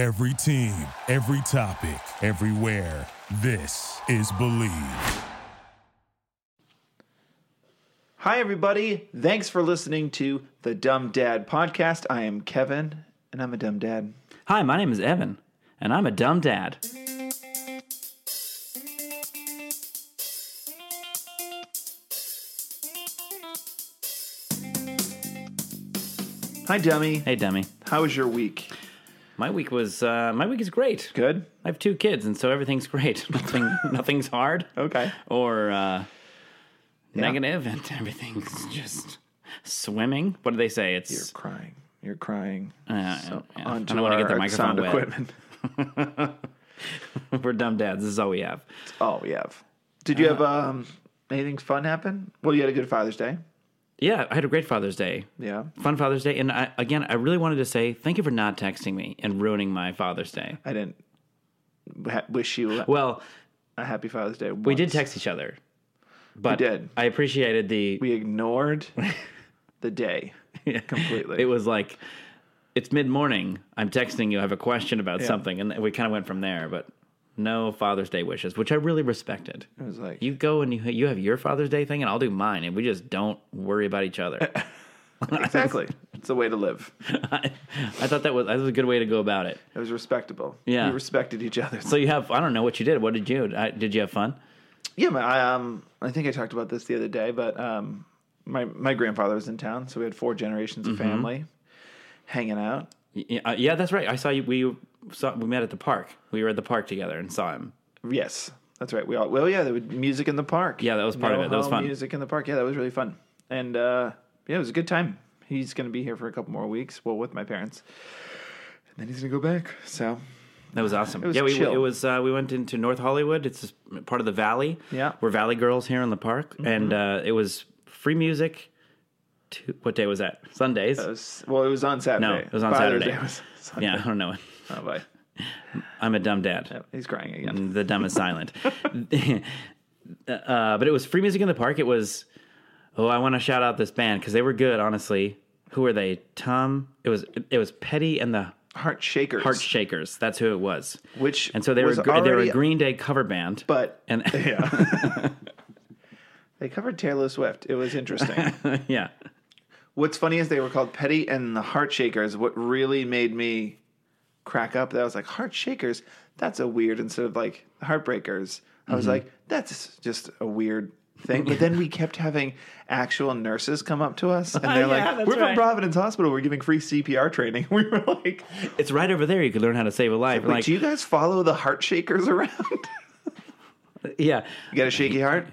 Every team, every topic, everywhere. This is Believe. Hi, everybody. Thanks for listening to the Dumb Dad podcast. I am Kevin, and I'm a dumb dad. Hi, my name is Evan, and I'm a dumb dad. Hi, dummy. Hey, dummy. How was your week? My week was uh, my week is great. Good. I have two kids, and so everything's great. Nothing, nothing's hard Okay. or uh, negative, and everything's just swimming. What do they say? It's You're It's crying. You're crying. uh, So, yeah. I don't want to get the microphone sound wet. equipment. We're dumb dads. This is all we have. Oh, we have. Did you have um, anything fun happen? Well, you had a good Father's Day. Yeah, I had a great Father's Day. Yeah. Fun Father's Day, and I, again, I really wanted to say thank you for not texting me and ruining my Father's Day. I didn't ha- wish you Well, a happy Father's Day. we did text each other, but did. I appreciated the We ignored the day yeah. completely. It was like, it's mid morning. I'm texting you. I have a question about something, and we kind of went from there. But no Father's Day wishes, which I really respected. It was like You go and you you have your Father's Day thing, and I'll do mine, and we just don't worry about each other. exactly. it's the way to live. I, I thought that was that was a good way to go about it. It was respectable. Yeah. we respected each other. So you have I don't know what you did. What did you? I, did you have fun? yeah, my, I, um, I think I talked about this the other day, but um, my my grandfather was in town, so we had four generations of Mm-hmm. family hanging out. Yeah, uh, yeah, that's right. I saw you. We saw we met at the park. We were at the park together and saw him. Yes, that's right. We all well, yeah, there was music in the park. Yeah, that was part of it. That was fun. Music in the park. Yeah, that was really fun, and uh, yeah, it was a good time. He's going to be here for a couple more weeks. Well, with my parents, and then he's going to go back. So That was awesome. Was yeah, we chill. it was. Uh, we went into North Hollywood. It's part of the Valley. Yeah. Mm-hmm. we're Valley girls here in the park, and uh, it was free music. To, what day was that? Sundays. it was well, it was on Saturday. no, it was on Father's Saturday. Day was yeah, I don't know. Oh, bye. I'm a dumb dad. Yeah, he's crying again. The dumb is silent. uh, but it was free music in the park. It was. Oh, I want to shout out this band because they were good. Honestly, who were they? Tom. It was. It was Petty and the Heart Shakers. Heart Shakers. That's who it was. Which And so they were gr- they were a Green Day cover band. but and yeah. they covered Taylor Swift. It was interesting. yeah, What's funny is they were called Petty and the Heart Shakers. What really made me crack up, that I was like, Heart Shakers? That's a weird, instead of like Heartbreakers. I Mm-hmm. was like, that's just a weird thing. But then we kept having actual nurses come up to us and they're Yeah, like, we're from. Providence Hospital. We're giving free CPR training. We were like, it's right over there. You could learn how to save a life. like, Like, do you guys follow the Heart Shakers around? yeah, you got a shaky heart?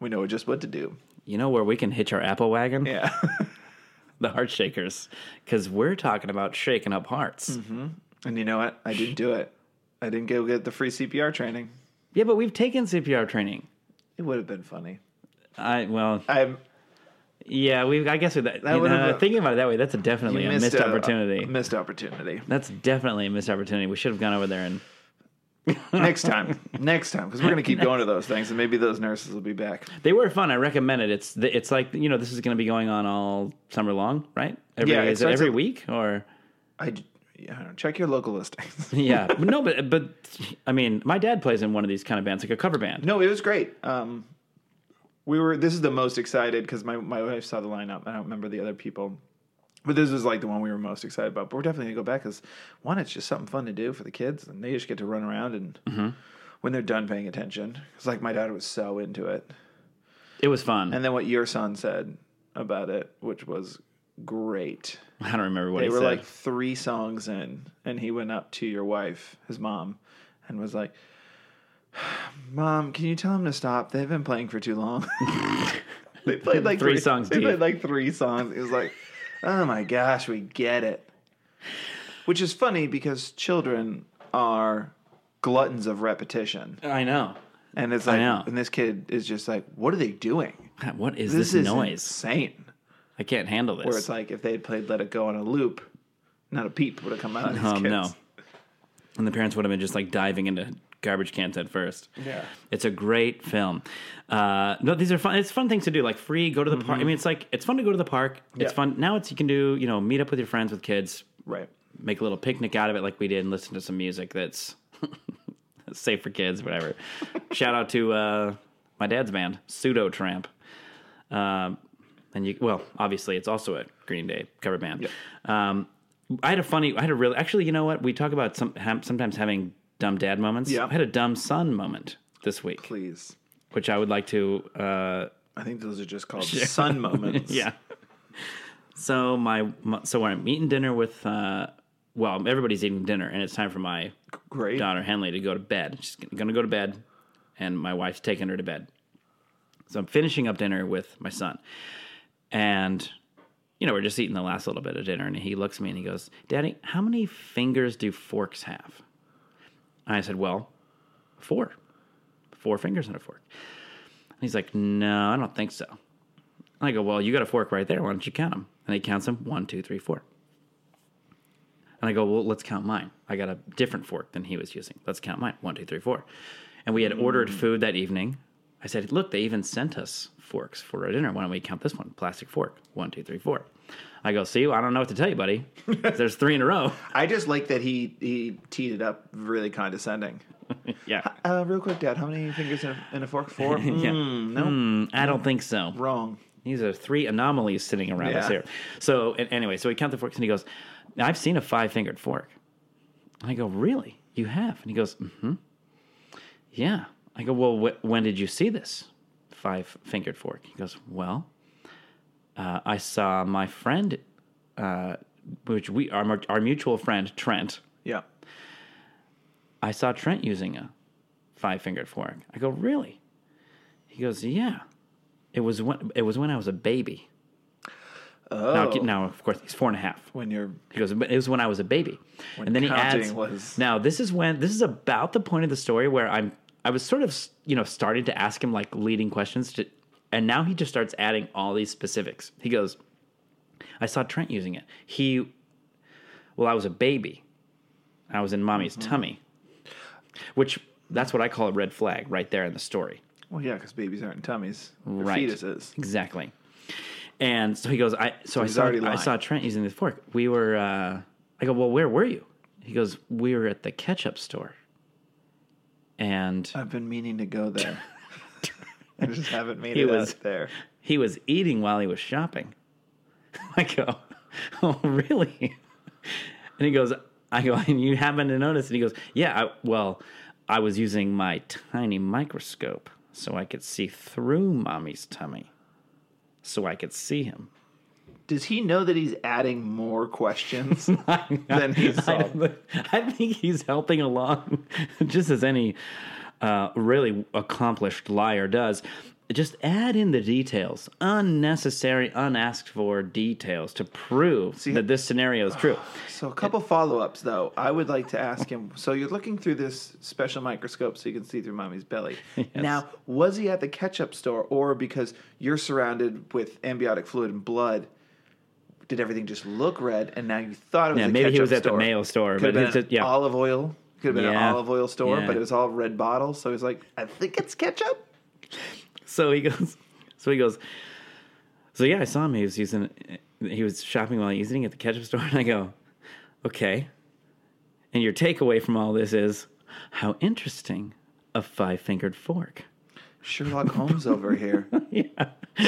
We know just what to do. you know where we can hitch our Apple wagon? Yeah. The Heart Shakers, because we're talking about shaking up hearts. Mm-hmm. and you know what? I didn't do it. I didn't go get the free CPR training. Yeah, but we've taken CPR training. It would have been funny. I well, I'm yeah, we. I guess that, That you know, uh, been- thinking about it that way, that's a definitely a missed a- opportunity. a missed opportunity. that's definitely a missed opportunity. We should have gone over there and Next time, next time, because we're gonna keep going to those things, and maybe those nurses will be back. they were fun. I recommend it. It's the- it's like you know this is going to be going on all summer long, right? Every, Yeah, it is it every week or? I, yeah, I don't know, check your local listings. Yeah, but no, but but I mean, my dad plays in one of these kind of bands, like a cover band. no, it was great. Um, we were. This is the most excited because my my wife saw the lineup. I don't remember the other people, but this is like the one we were most excited about. But we're definitely gonna go back because one, it's just something fun to do for the kids, and they just get to run around and. Mm-hmm. When they're done paying attention, it's like my dad was so into it. It was fun. And then what your son said about it, which was great. I don't remember what They he were said. like three songs in, and he went up to your wife, his mom, and was like, "Mom, can you tell him to stop? They've been playing for too long." they played like Three songs They deep. played like three songs. It was like, "Oh my gosh, we get it." Which is funny because children are gluttons of repetition, I know. and it's I like, know. and this kid is just like, "What are they doing? What is This, this, is noise? insane." I can't handle this. Where it's like if they had played "Let It Go" on a loop, not a peep would have come out of these Oh kids. no! And the parents would have been just like diving into garbage cans at first. Yeah. It's a great film. Uh, no, these are fun. It's fun things to do, like free. Go to the park. I mean, it's like it's fun to go to the park. It's Mm-hmm. Yeah. fun now. It's you can do you know meet up with your friends with kids. Right. make a little picnic out of it, like we did, and listen to some music that's safe for kids, whatever. Shout out to uh, my dad's band, Pseudo Tramp. Um, and you, well, obviously, it's also a Green Day cover band. Um, I had a funny, I had a really, actually, you know what? We talk about some sometimes having dumb dad moments. Yeah. I had a dumb son moment this week, Please. which I would like to uh, I think those are just called sun moments. yeah. So my, my so when I'm eating dinner with uh well everybody's eating dinner and it's time for my Great. daughter Henley to go to bed. She's going to go to bed and my wife's taking her to bed. So I'm finishing up dinner with my son. And you know, we're just eating the last little bit of dinner and he looks at me and he goes, "Daddy, how many fingers do forks have?" And I said, "Well, four. Four fingers on a fork." And he's like, "No, I don't think so." And I go, "Well, you got a fork right there. Why don't you count them?" And he counts them one, two, three, four. And I go, well, let's count mine. I got a different fork than he was using. Let's count mine. One, two, three, four. And we had ordered mm. food that evening. I said, look, they even sent us forks for our dinner. Why don't we count this one? Plastic fork. One, two, three, four. I go, see, I don't know what to tell you, buddy. There's three in a row. I just like that he he teed it up really condescending. yeah. Uh, real quick, Dad, how many fingers in a, in a fork? Four? Yeah. Mm, no, Hmm, I don't think so. wrong. These are three anomalies sitting around us here. So anyway, so we count the forks, and he goes, "I've seen a five-fingered fork." And I go, "Really? You have?" And he goes, "Hmm." Yeah. I go, "Well, wh- when did you see this five-fingered fork?" He goes, "Well, uh, I saw my friend, uh, which we our our mutual friend Trent. Yeah. I saw Trent using a five-fingered fork." I go, "Really?" He goes, "Yeah." It was when it was when I was a baby. Oh, Now, now, of course, he's four and a half. when you're He goes, but it was when I was a baby. and then he adds, was- now this is when, this is about the point of the story where I'm, I was sort of, you know, starting to ask him like leading questions to, and now he just starts adding all these specifics. He goes, I saw Trent using it. He, well, I was a baby. I was in mommy's Mm-hmm. tummy, which that's what I call a red flag right there in the story. well, yeah, because babies aren't in tummies, They're Right. fetuses. Exactly. And so he goes, I so, I saw I saw Trent using the fork. We were uh I go, Well, where were you? He goes, We were at the ketchup store. And I've been meaning to go there. I just haven't made He it was- out there. he was eating while he was shopping. I go, Oh, really? And he goes, I go, and you happen to notice? And he goes, Yeah, I, well, I was using my tiny microscope so I could see through mommy's tummy. So I could see him. Does he know that he's adding more questions than he's solved? don't- I think he's helping along, just as any uh, really accomplished liar does. Just add in the details, unnecessary, unasked for details to prove See, that this scenario is true. So a couple follow-ups though. I would like to ask him. So you're looking through this special microscope so you can see through mommy's belly. Now, was he at the ketchup store or because you're surrounded with amniotic fluid and blood, did everything just look red and now you thought it was Yeah, maybe he was at the store? Mayo store, Could but have it's been just- yeah. olive oil. Could have been an olive oil store, Yeah. but it was all red bottles. So he's like, I think it's ketchup. So he goes, so he goes, so yeah, I saw him. He was using, he was shopping while he was eating at the ketchup store, and I go, okay. And your takeaway from all this is how interesting a five fingered fork. Sherlock Holmes over here. yeah.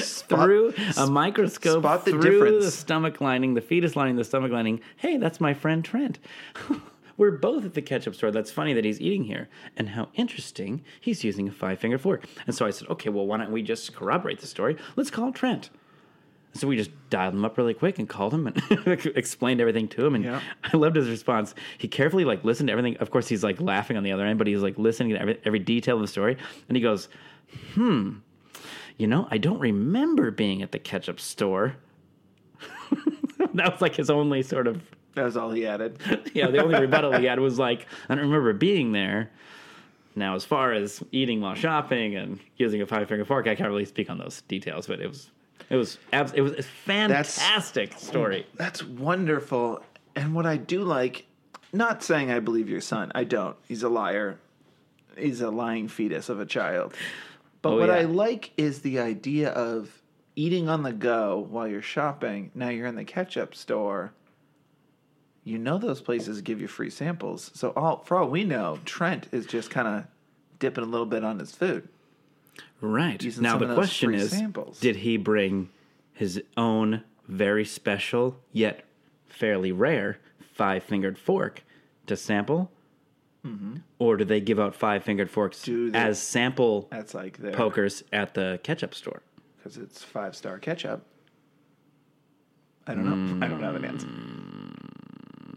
Spot- through a microscope, spot the through difference. the stomach lining, the fetus lining, the stomach lining. Hey, that's my friend Trent. We're both at the ketchup store. That's funny that he's eating here. And how interesting he's using a five finger fork. And so I said, okay, well, why don't we just corroborate the story? Let's call Trent. So we just dialed him up really quick and called him and explained everything to him. And Yeah. I loved his response. He carefully like listened to everything. Of course, he's like laughing on the other end, but he's like listening to every, every detail of the story. And he goes, "Hmm, you know, I don't remember being at the ketchup store." that was like his only sort of That was all he added. yeah. The only rebuttal he had was like, "I don't remember being there." Now, as far as eating while shopping and using a five finger fork, I can't really speak on those details, but it was. It was abs- it was a fantastic story. That's wonderful. And what I do like, not saying I believe your son, I don't. He's a liar. He's a lying fetus of a child. But Oh, what I like is the idea of eating on the go while you're shopping. Now you're in the ketchup store. You know those places give you free samples. So all for all we know, Trent is just kind of dipping a little bit on his food. Right. Using Now the question is samples. did he bring his own very special yet fairly rare five fingered fork to sample? Or do they give out five fingered forks Mm-hmm. They- as sample That's like there pokers at the ketchup store? because it's five star ketchup. I don't know. I don't have an answer.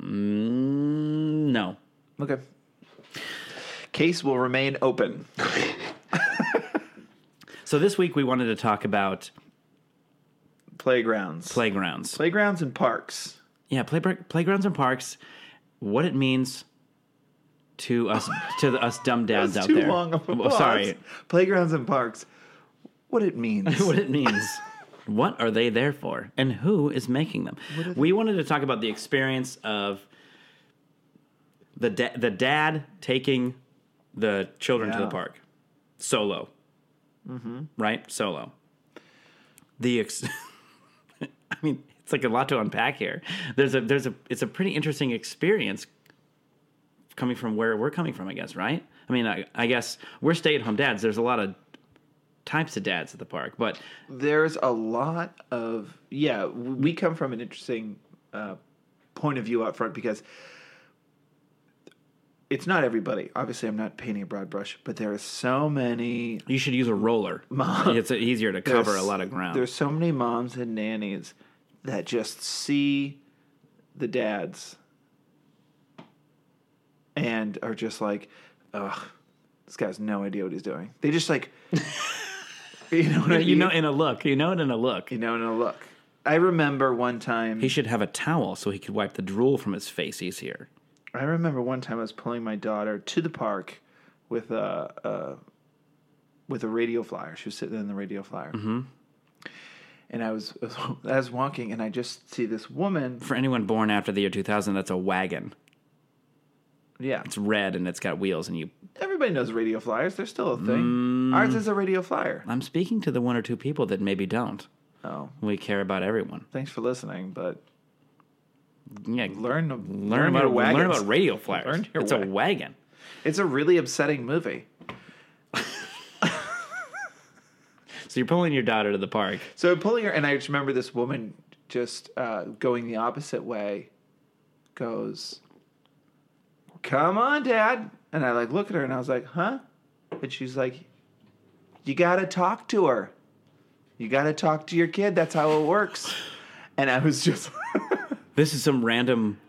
Mm, no. Okay. Case will remain open. So this week we wanted to talk about Playgrounds. playgrounds. Playgrounds and parks. yeah, play, playgrounds and parks. What it means to us to the, us dumb dads That's out too there. long of a Oh, sorry. Playgrounds and parks. What it means. what it means. What are they there for? And who is making them? We wanted to talk about the experience of the da- the dad taking the children to the park solo. Mm-hmm. Right? Solo. The ex- I mean, it's like a lot to unpack here. There's a there's a it's a pretty interesting experience coming from where we're coming from, I guess, right? I mean, I, I guess we're stay at home dads. There's a lot of types of dads at the park, but There's a lot of yeah. We come from an interesting uh, point of view up front because it's not everybody. Obviously, I'm not painting a broad brush, but there are so many. You should use a roller. Mom, It's easier to cover a lot of ground. There's so many moms and nannies that just see the dads and are just like, ugh, this guy has no idea what he's doing. They just like, you know mean? you know, in a look. You know it in a look. you know, no look. I remember one time. He should have a towel so he could wipe the drool from his face easier. I remember one time I was pulling my daughter to the park with a, a with a radio flyer. She was sitting in the radio flyer, mm-hmm. and I was I was walking, and I just see this woman. For anyone born after the year 2000, that's a wagon. Yeah, It's red and it's got wheels, and you. everybody knows radio flyers. They're still a thing. Ours is a radio flyer. I'm speaking to the one or two people that maybe don't. Oh, We care about everyone. thanks for listening, but Yeah, learn learn, learn about learn about radio flyers. Learn your it's a wagon. It's a really upsetting movie. So you're pulling your daughter to the park. So pulling her, and I just remember this woman just uh, going the opposite way. Goes, come on, Dad, and I like look at her, and I was like, huh? And she's like, you gotta talk to her. You gotta talk to your kid. That's how it works. And I was just, This is some random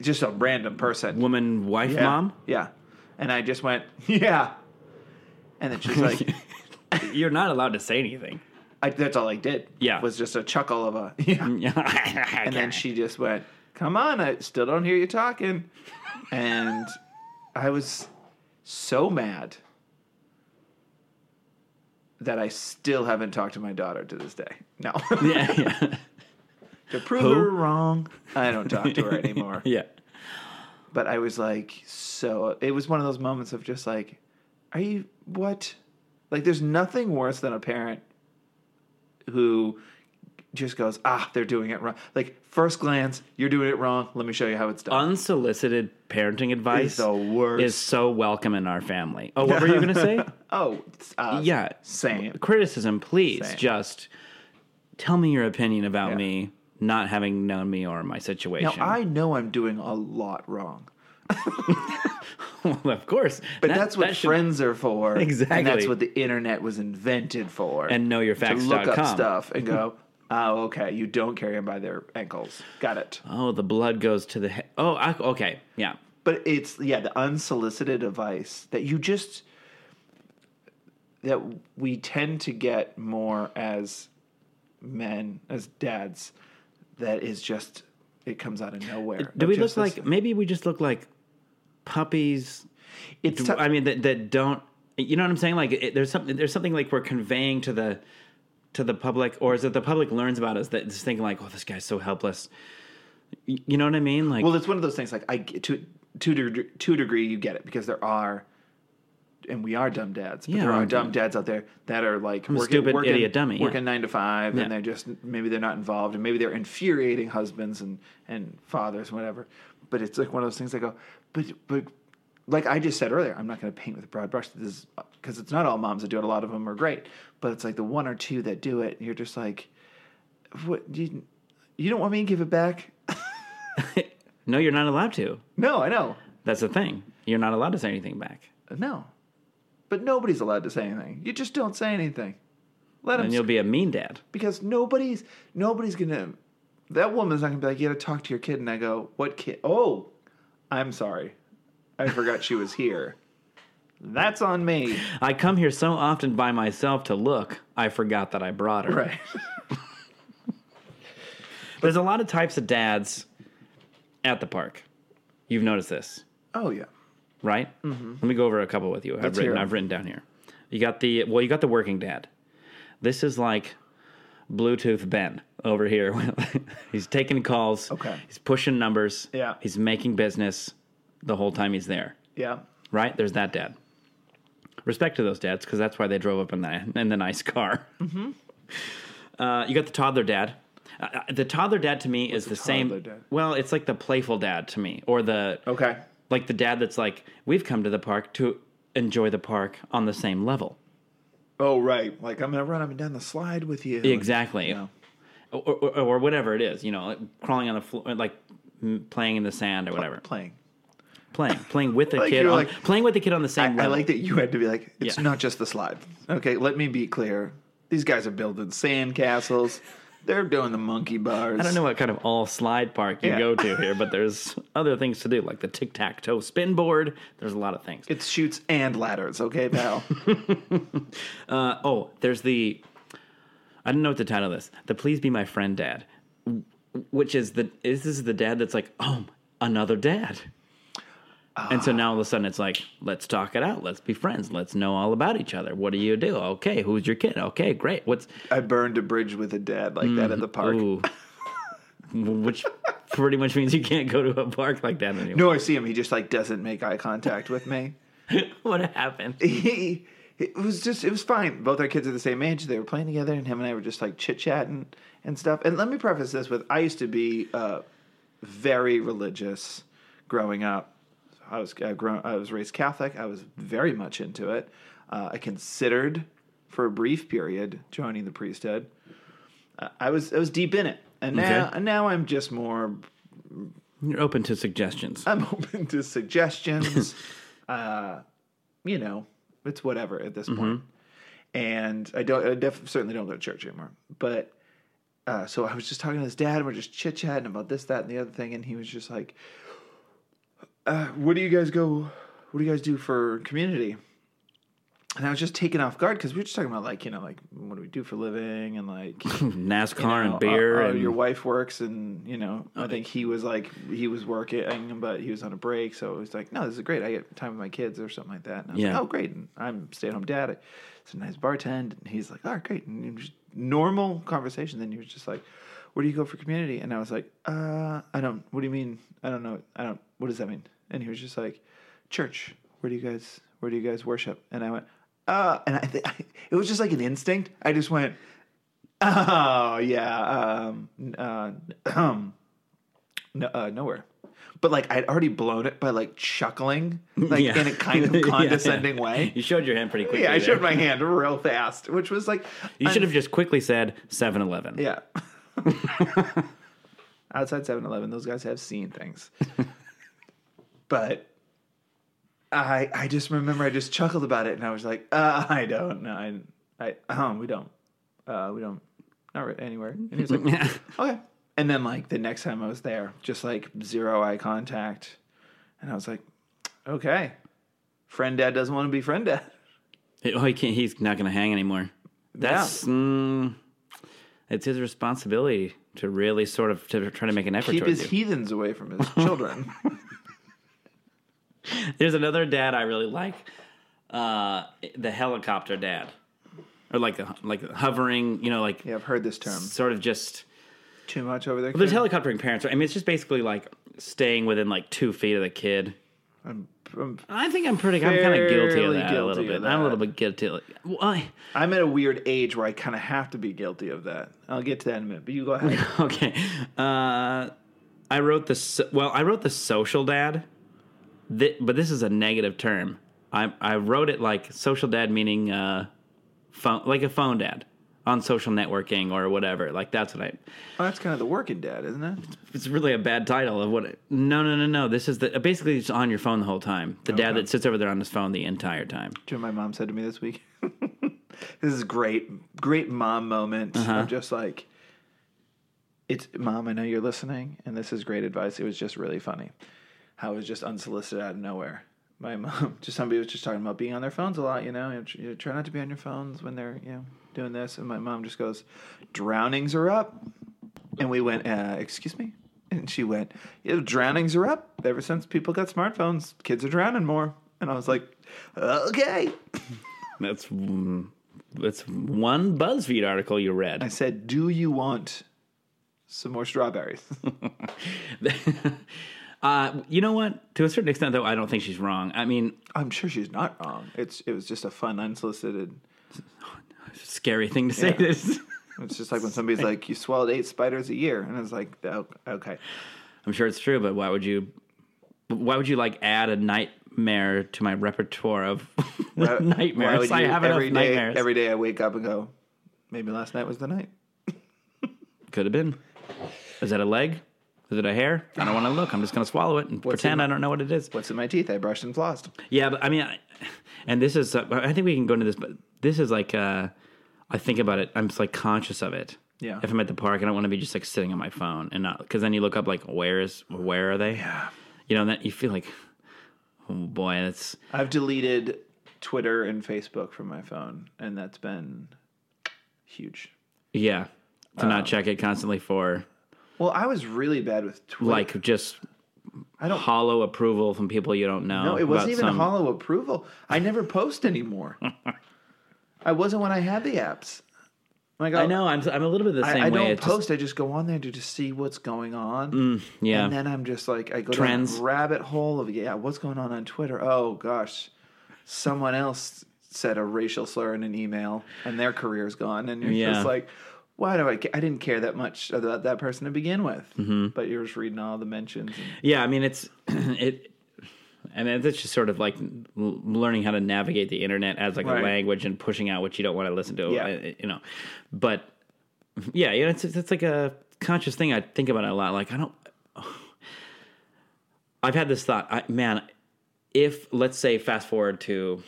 just a random person. woman wife yeah. mom. Yeah. And I just went, yeah. And then she's like, You're not allowed to say anything. I, that's all I did. Yeah. Was just a chuckle of a, yeah. and And then she just went, "Come on, I still don't hear you talking." And I was so mad that I still haven't talked to my daughter to this day. No. yeah, yeah, to prove Who? her wrong, I don't talk to her anymore. yeah. But I was like so it was one of those moments of just like are you what? Like there's nothing worse than a parent who just goes, "Ah, they're doing it wrong." Like first glance, you're doing it wrong. Let me show you how it's done. Unsolicited parenting advice Is the worst. is so welcome in our family. Oh, what were you going to say? Oh, uh, yeah. same. Criticism, please. Same. Just tell me your opinion about Yeah. me not having known me or my situation. Now I know I'm doing a lot wrong, well, of course. but That- that's what that should- friends are for. and Exactly. that's what the internet was invented for. And know your facts. to look up stuff and go, "Oh, okay, you don't carry them by their ankles." Got it. Oh, the blood goes to the head. Oh, I, okay. Yeah. But it's yeah, the unsolicited advice that you just that we tend to get more as men, as dads, that is just it comes out of nowhere. Do we look like, maybe we just look like puppies it's I mean that that don't you know what I'm saying? Like it, there's something there's something like we're conveying to the to the public, or is it the public learns about us that is thinking like, oh, this guy's so helpless. You know what I mean? Like well, it's one of those things like I to to to a degree you get it because there are and we are dumb dads. But Yeah, there are I'm dumb dads out there that are like working, stupid working, idiot dummy, yeah. working nine to five, Yeah. and they're just maybe they're not involved, and maybe they're infuriating husbands and and fathers, whatever. But it's like one of those things. I go, but but like I just said earlier, I'm not going to paint with a broad brush. This because it's not all moms that do it. A lot of them are great, but it's like the one or two that do it. And you're just like, what you you don't want me to give it back? No, you're not allowed to. No, I know. That's the thing. You're not allowed to say anything back. No. But nobody's allowed to say anything. You just don't say anything. Let them And you'll be a mean dad. because nobody's nobody's gonna that woman's not gonna be like, you gotta talk to your kid and I go, What kid? Oh, I'm sorry. I forgot she was here. That's on me. I come here so often by myself to look. I forgot that I brought her. Right. There's a lot of types of dads at the park. You've noticed this, Oh yeah. right? Mm-hmm. Let me go over a couple with you. I've Let's written. hear 'em. I've written down here. You got the well. You got the working dad. This is like Bluetooth Ben over here. he's taking calls. Okay. He's pushing numbers. Yeah. He's making business the whole time he's there. Yeah. right? There's that dad. Respect to those dads because that's why they drove up in the in the nice car. Mm-hmm. Uh, you got the toddler dad. Uh, uh, the toddler dad to me is the, same. dad? Well, it's like the playful dad to me, or the Okay. like the dad that's like, we've come to the park to enjoy the park on the same level. Oh right. Like I'm gonna run up and down the slide with you. Exactly. Yeah. Or, or, or whatever it is, you know, like crawling on the floor, like playing in the sand or whatever. Playing. Playing, playing with the Like kid, on, like- playing with the kid on the I, same I level. like that you had to be like, it's Yeah. not just the slide. Okay, let me be clear. These guys are building sand castles. They're doing the monkey bars. I don't know what kind of all slide park you Yeah. go to here, but there's other things to do, like the tic tac toe spin board. There's a lot of things. It's Chutes and Ladders, okay, pal? Uh, oh, there's the. I don't know what to title this. The Please Be My Friend Dad, which is the is this is the dad that's like, oh, another dad. And so now all of a sudden it's like, let's talk it out. Let's be friends. Let's know all about each other. What do you do? Okay, who's your kid? Okay, great. What's I burned a bridge with a dad like that at the park. which pretty much means you can't go to a park like that anymore. No, I see him. He just like doesn't make eye contact with me. what happened? he it was just it was fine. Both our kids are the same age. They were playing together, and him and I were just like chit chatting and stuff. And let me preface this with: I used to be uh, very religious growing up. I was I, grown, I was raised Catholic. I was very much into it. Uh, I considered for a brief period joining the priesthood. Uh, I was I was deep in it, and now Okay. and now I'm just more You're open to suggestions. I'm open to suggestions. uh, you know, it's whatever at this point. And I don't, I def- certainly don't go to church anymore. But uh, so I was just talking to his dad, and we're just chit chatting about this, that, and the other thing. And he was just like, uh, "What do you guys go? What do you guys do for community?" And I was just taken off guard because we were just talking about like you know like what do we do for a living and like NASCAR you know, and beer uh, uh, and your wife works and you know i think he was like he was working but he was on a break so it was like no this is great i get time with my kids or something like that and I was Yeah. like, oh great and i'm stay-at-home dad it's a nice bartend and he's like all right great and just normal conversation then he was just like where do you go for community and i was like uh i don't what do you mean i don't know i don't what does that mean and he was just like church where do you guys where do you guys worship and i went uh and i think it was just like an instinct i just went Oh yeah, um, uh, um, no, uh, nowhere. But like I'd already blown it by like chuckling, like Yeah. in a kind Yeah, of yeah. condescending way. You showed your hand pretty quickly. Yeah, I there. showed my hand real fast, which was like You should have just quickly said 7 Eleven. yeah. Outside 7-Eleven, those guys have seen things. But I I just remember I just chuckled about it and I was like, uh, I don't know. I I um we don't. Uh we don't not re- anywhere. And he was like, Okay. And then like the next time I was there, just like zero eye contact. And I was like, Okay. Friend dad doesn't want to be friend dad. Oh, he can't, he's not going to hang anymore. That's mm, it's his responsibility to really sort of to try to make an effort Keep his you. heathens away from his children. There's another dad I really like, uh, the helicopter dad, or like the like hovering. You know, like yeah, I've heard this term. sort of just. Too much over there. Well, there's kid? helicoptering parents. Right? I mean, it's just basically like staying within like two feet of the kid. I'm, I'm, I think I'm pretty. I'm kind of guilty of Fairly that a little guilty bit. of I'm a little bit guilty. Like, well, I, I'm at a weird age where I kind of have to be guilty of that. I'll get to that in a minute, but you go ahead. okay. Uh, I wrote the so- well. I wrote the social dad, Thi- but this is a negative term. I I wrote it like social dad, meaning uh, phone, like a phone dad on social networking or whatever. Like that's what I. Oh, that's kind of the working dad, isn't it? It's really a bad title of what. It, no, no, no, no. This is the basically it's on your phone the whole time. The dad that sits over there on his phone the entire time. Do you know what my mom said to me this week? this is great, great mom moment. Uh-huh. I'm just like, it's mom. I know you're listening, and this is great advice. It was just really funny. How it was just unsolicited out of nowhere. My mom, just somebody was just talking about being on their phones a lot. You know, and you try not to be on your phones when they're you know doing this. And my mom just goes, "Drownings are up," and we went, uh, "Excuse me." And she went, yeah, drownings are up. Ever since people got smartphones, kids are drowning more. And I was like, okay. That's mm, that's one BuzzFeed article you read. I said, do you want some more strawberries? Uh, you know what? To a certain extent, though, I don't think she's wrong. I mean, I'm sure she's not wrong. It's It was just a fun, unsolicited. scary thing to say. Yeah. This. It's just like when somebody's like, you swallowed eight spiders a year. And it's like, "Oh, okay. I'm sure it's true, but why would you? Why would you like add a nightmare to my repertoire of Why- why nightmares? would I have every enough day- nightmares. Every day I wake up and go, maybe last night was the night. Could have been. Is that a leg? Is it a hair? I don't want to look. I'm just going to swallow it and pretend in- I don't know what it is. What's in my teeth? I brushed and flossed. Yeah, but I mean, I, and this is. Uh, I think we can go into this, but this is like. Uh, I think about it. I'm just like conscious of it. Yeah. If I'm at the park, I don't want to be just like sitting on my phone and not because then you look up like where is where are they? Yeah. You know, and then you feel like, oh boy, that's I've deleted Twitter and Facebook from my phone, and that's been huge. yeah. To Um, not check it constantly for Well, I was really bad with Twitter. like just I don't. hollow approval from people you don't know. No, it wasn't even some- hollow approval. I never post anymore. I wasn't when I had the apps. Like I uh, know. I'm I'm a little bit the same I, I way. don't It's just- post. I just go on there to just see what's going on. Mm, yeah. And then I'm just like, I go Trends. down rabbit hole of yeah, what's going on on Twitter? Oh gosh, someone else said a racial slur in an email, and their career's gone, and you're Yeah. just like, why do I? Ca- I didn't care that much about that person to begin with, Mm-hmm. but you're just reading all the mentions. And, Yeah, I mean it's it, and it's just sort of like learning how to navigate the internet as like Right. a language and pushing out what you don't want to listen to. Yeah. uh, you know, but yeah, you know, it's it's like a conscious thing. I think about it a lot. Like I don't. I've had this thought, I, man. If let's say fast forward to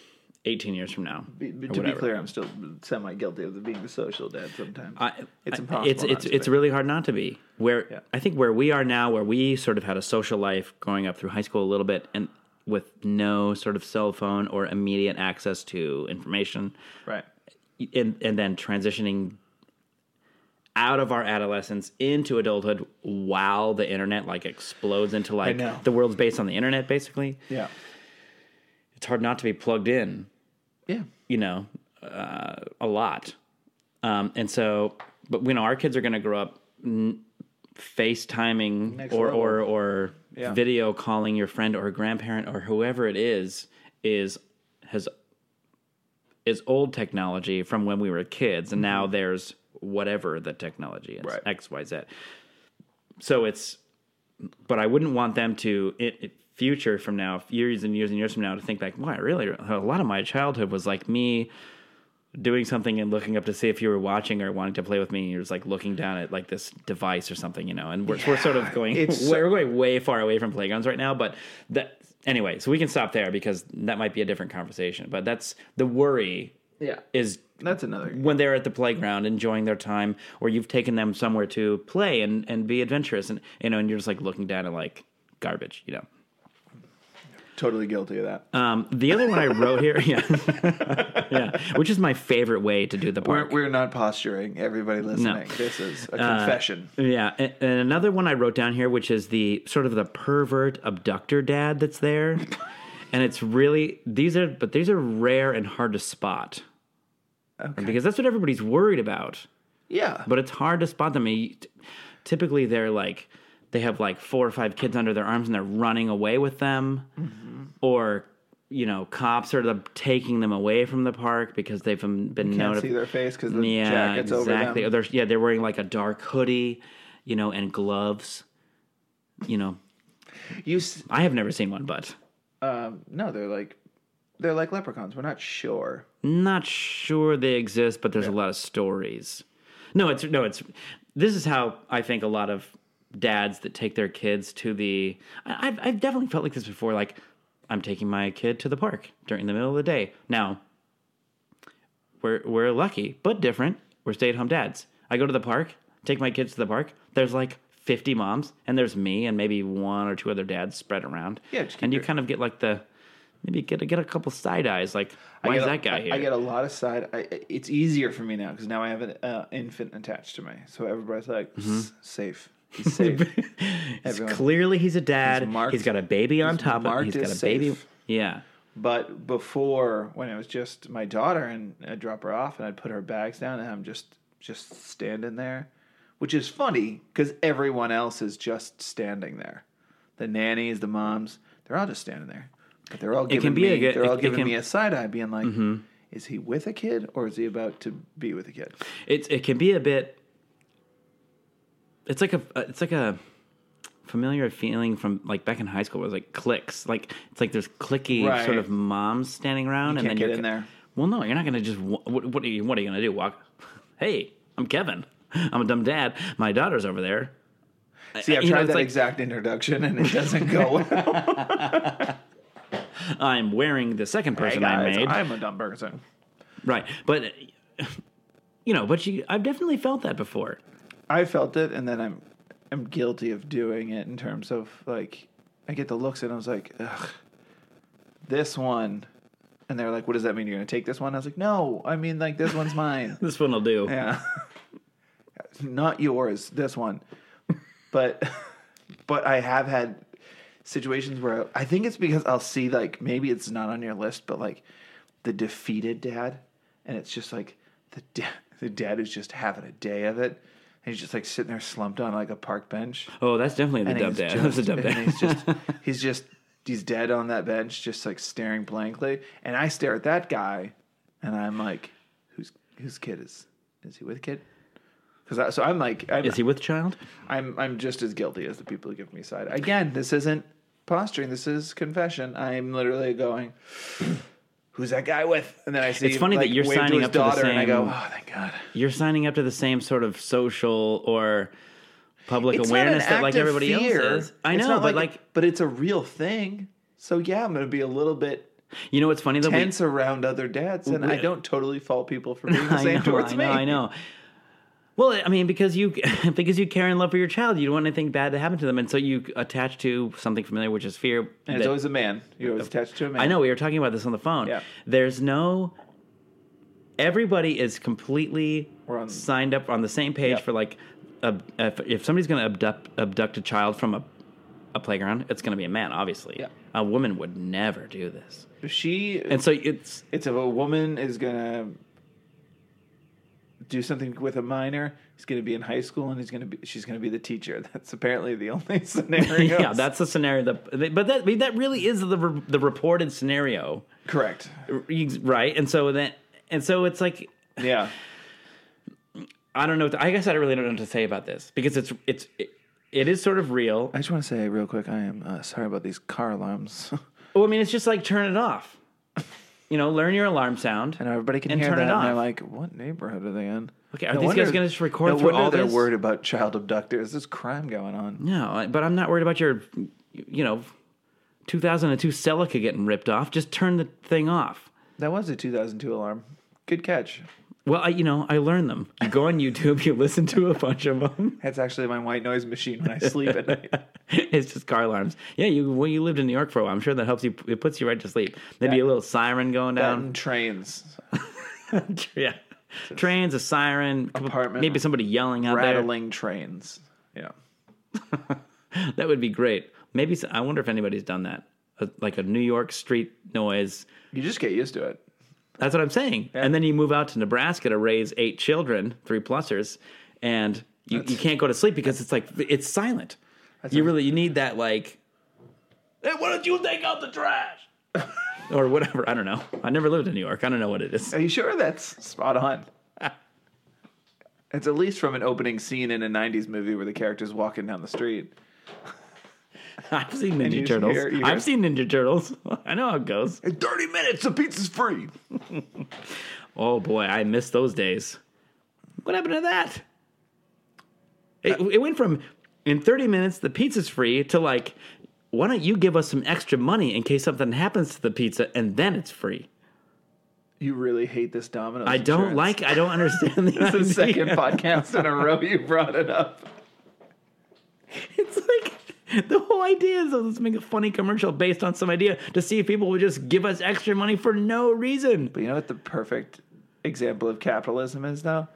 18 years from now, be, to be clear, I'm still semi guilty of being the social dad sometimes. I, it's impossible. It's it's it's really hard not to be. Where Yeah. I think where we are now, where we sort of had a social life growing up through high school a little bit, and with no sort of cell phone or immediate access to information, right. and and then transitioning out of our adolescence into adulthood while the internet like explodes into like the world's based on the internet basically Yeah. it's hard not to be plugged in Yeah. you know, uh, a lot. Um, and so, but you know, our kids are going to grow up n- FaceTiming or, level. or, or Yeah. video calling your friend or grandparent or whoever it is, is, has, is old technology from when we were kids. And now there's whatever the technology is, Mm-hmm. Right. X, Y, Z. So it's, but I wouldn't want them to it, it future from now, years and years and years from now, to think like, "Wow, really? A lot of my childhood was like me doing something and looking up to see if you were watching or wanting to play with me. And you're just like looking down at like this device or something, you know. And we're, we're sort of going, it's we're going way far away from playgrounds right now. But that anyway, so we can stop there because that might be a different conversation. But that's the worry Yeah. is That's another. when they're at the playground enjoying their time or you've taken them somewhere to play and, and be adventurous and you know and you're just like looking down at like garbage you know Totally guilty of that. um, the other one i wrote here yeah yeah which is my favorite way to do the part. We're, we're not posturing. Everybody listening, this is a confession. yeah and, and another one i wrote down here which is the sort of the pervert abductor dad that's there and it's really these are but these are rare and hard to spot okay. because that's what everybody's worried about yeah, but it's hard to spot them. I Typically, they're like they have like four or five kids under their arms and they're running away with them, Mm-hmm. or you know, cops are the, taking them away from the park because they've been Can't notified. see their face because the yeah, jacket's exactly. Over them. they're, yeah, they're wearing like a dark hoodie, you know, and gloves. You know, You s- I have never seen one, but um, no, they're like they're like leprechauns. We're not sure. not sure they exist. But there's a lot of stories. No, it's no, it's. This is how I think a lot of dads that take their kids to the. I- I've I've definitely felt like this before. Like I'm taking my kid to the park during the middle of the day. Now we're we're lucky, but different. We're stay at home dads. I go to the park, take my kids to the park. There's like 50 moms, and there's me and maybe one or two other dads spread around. Yeah, and you kind of get like the maybe get get a couple side eyes. Like, why is a- that guy here? I get a lot of side. I, it's easier for me now because now I have an uh, infant attached to me, so everybody's like Mm-hmm. Safe. He's safe. Everyone- Clearly, he's a dad. He's marked- he's got a baby on he's top of him. He's got a baby. safe. Yeah. But before, when it was just my daughter, and I'd drop her off, and I'd put her bags down, and I'm just just standing there, which is funny because everyone else is just standing there. The nannies, the moms, they're all just standing there, but they're all giving can be me a good- they're all it- it giving can- Mm-hmm. me a side eye, being like, "Is he with a kid or is he about to be with a kid?" It's it can be a bit. It's like a uh, it's like a familiar feeling from like back in high school. Where it was like clicks, like it's like there's clicky Right. sort of moms standing around, and can't then get you're in there. Well, no, you're not gonna just. What, what are you? What are you gonna do? Walk? Hey, I'm Kevin. I'm a dumb dad. My daughter's over there. See, I've You tried it's that like- exact introduction, and it doesn't go well. I'm wearing the second Hey person I made. I'm a dumb person. Right, but you know, but you, I've definitely felt that before. I felt it, and then I'm I'm guilty of doing it in terms of like I get the looks, and I was like, ugh, this one, and they're like, what does that mean? You're gonna take this one? I was like, no, I mean like this one's mine. This one will do. yeah, not yours. This one, but but I have had situations where I think it's because I'll see like maybe it's not on your list, but like the defeated dad, and it's just like the dad, the dad is just having a day of it. And he's just like sitting there slumped on like a park bench. Oh, that's definitely the he's dad. just, That's a dumb dad. he's just he's just he's dead on that bench, just like staring blankly. And I stare at that guy, and I'm like, whose whose kid is is he with kid? Because so I'm like I'm, Is he with child? I'm I'm just as guilty as the people who give me side. Again, this isn't posturing. This is confession. I'm literally going. Who's that guy with? And then I see. It's funny that you're wave to signing up to the daughter, and I go, same- "Oh, thank God." You're signing up to the same sort of social or public It's awareness that like everybody fear. else is. I know, but like, but it's a real thing. So yeah, I'm gonna be a little bit you know what's funny though? We- tense around other dads, and I don't totally fault people for being the same know, towards I me. know, I know. Well, I mean, because you because you care and love for your child, you don't want anything bad to happen to them, and so you attach to something familiar, which is fear. And it's always a man. You're always attached to a man. I know we were talking about this on the phone. Yeah. There's no. Everybody is completely on- signed up on the same page Yeah. for like, a, if, if somebody's going to abduct abduct a child from a, a playground, it's going to be a man. Obviously, Yeah. a woman would never do this, she and so it's it's if a woman is gonna do something with a minor, he's gonna be in high school and he's gonna be she's gonna be the teacher. That's apparently the only scenario. yeah, that's the scenario that. But that I mean, that really is the re- the reported scenario, correct. right? And so then and so it's like Yeah. I don't know. to- I guess I really don't know what to say about this because it's it's it, it is sort of real. I just want to say real quick, I am uh, sorry about these car alarms. Well, I mean, it's just like turn it off. You know, learn your alarm sound. and everybody can And hear turn that, it and they're off. like, "What neighborhood are they in?" Okay, are these guys gonna just record no through wonder all they're this? worried about child abductors. There's crime going on. No, but I'm not worried about your, you know, 2002 Celica getting ripped off. Just turn the thing off. That was a 2002 alarm. Good catch. Well, I, you know, I learn them. You go on YouTube, you listen to a bunch of them. That's actually my white noise machine when I sleep at night. it's just car alarms. Yeah, you well, you lived in New York for a while. I'm sure that helps you. It puts you right to sleep. Maybe a little siren going down. Trains, yeah, trains, a siren, Apartment. maybe somebody yelling out rattling trains. Yeah. That would be great. Maybe I wonder if anybody's done that, A- like a New York street noise. You just get used to it. That's what I'm saying. And then you move out to Nebraska to raise eight children, three plusers, and you, you can't go to sleep because it's like it's silent. you really you need that like. Hey, why don't you take out the trash? or whatever. I don't know. I never lived in New York. I don't know what it is. Are you sure that's spot on? it's at least from an opening scene in a '90s movie where the character's walking down the street. I've seen Ninja Turtles. hear- you hear- I've seen Ninja Turtles. I know how it goes. In 30 minutes, the pizza's free. Oh boy, I miss those days. What happened to that? It, uh, it went from in 30 minutes the pizza's free to like, why don't you give us some extra money in case something happens to the pizza and then it's free? You really hate this Domino's. I don't insurance. like. I don't understand the It's the second podcast in a row you brought it up. It's like the whole idea is oh, let's make a funny commercial based on some idea to see if people would just give us extra money for no reason. But you know what the perfect example of capitalism is, though?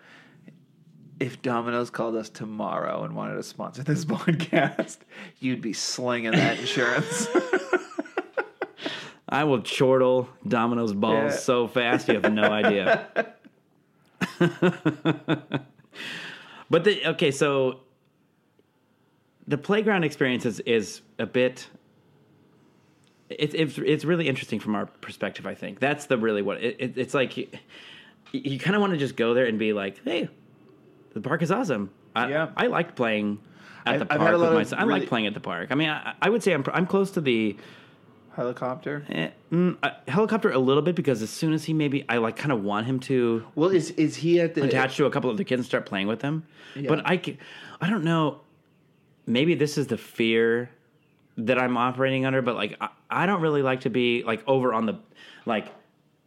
If Domino's called us tomorrow and wanted to sponsor this podcast, you'd be slinging that insurance. I will chortle Domino's balls Yeah. so fast you have no idea. but the okay, so the playground experience is, is a bit. It's it's it's really interesting from our perspective. I think that's the really what it, it, it's like. You, you kind of want to just go there and be like, "Hey, the park is awesome." I, Yeah. I liked playing at I've- the park with my son. I really- like playing at the park. I mean, I, I would say I'm I'm close to the Helicopter. Eh, mm, uh, helicopter a little bit because as soon as he maybe I like kind of want him to Well, is is he at the attach to a couple of the kids and start playing with them. Yeah. But I I don't know. Maybe this is the fear that I'm operating under, but like I, I don't really like to be like over on the like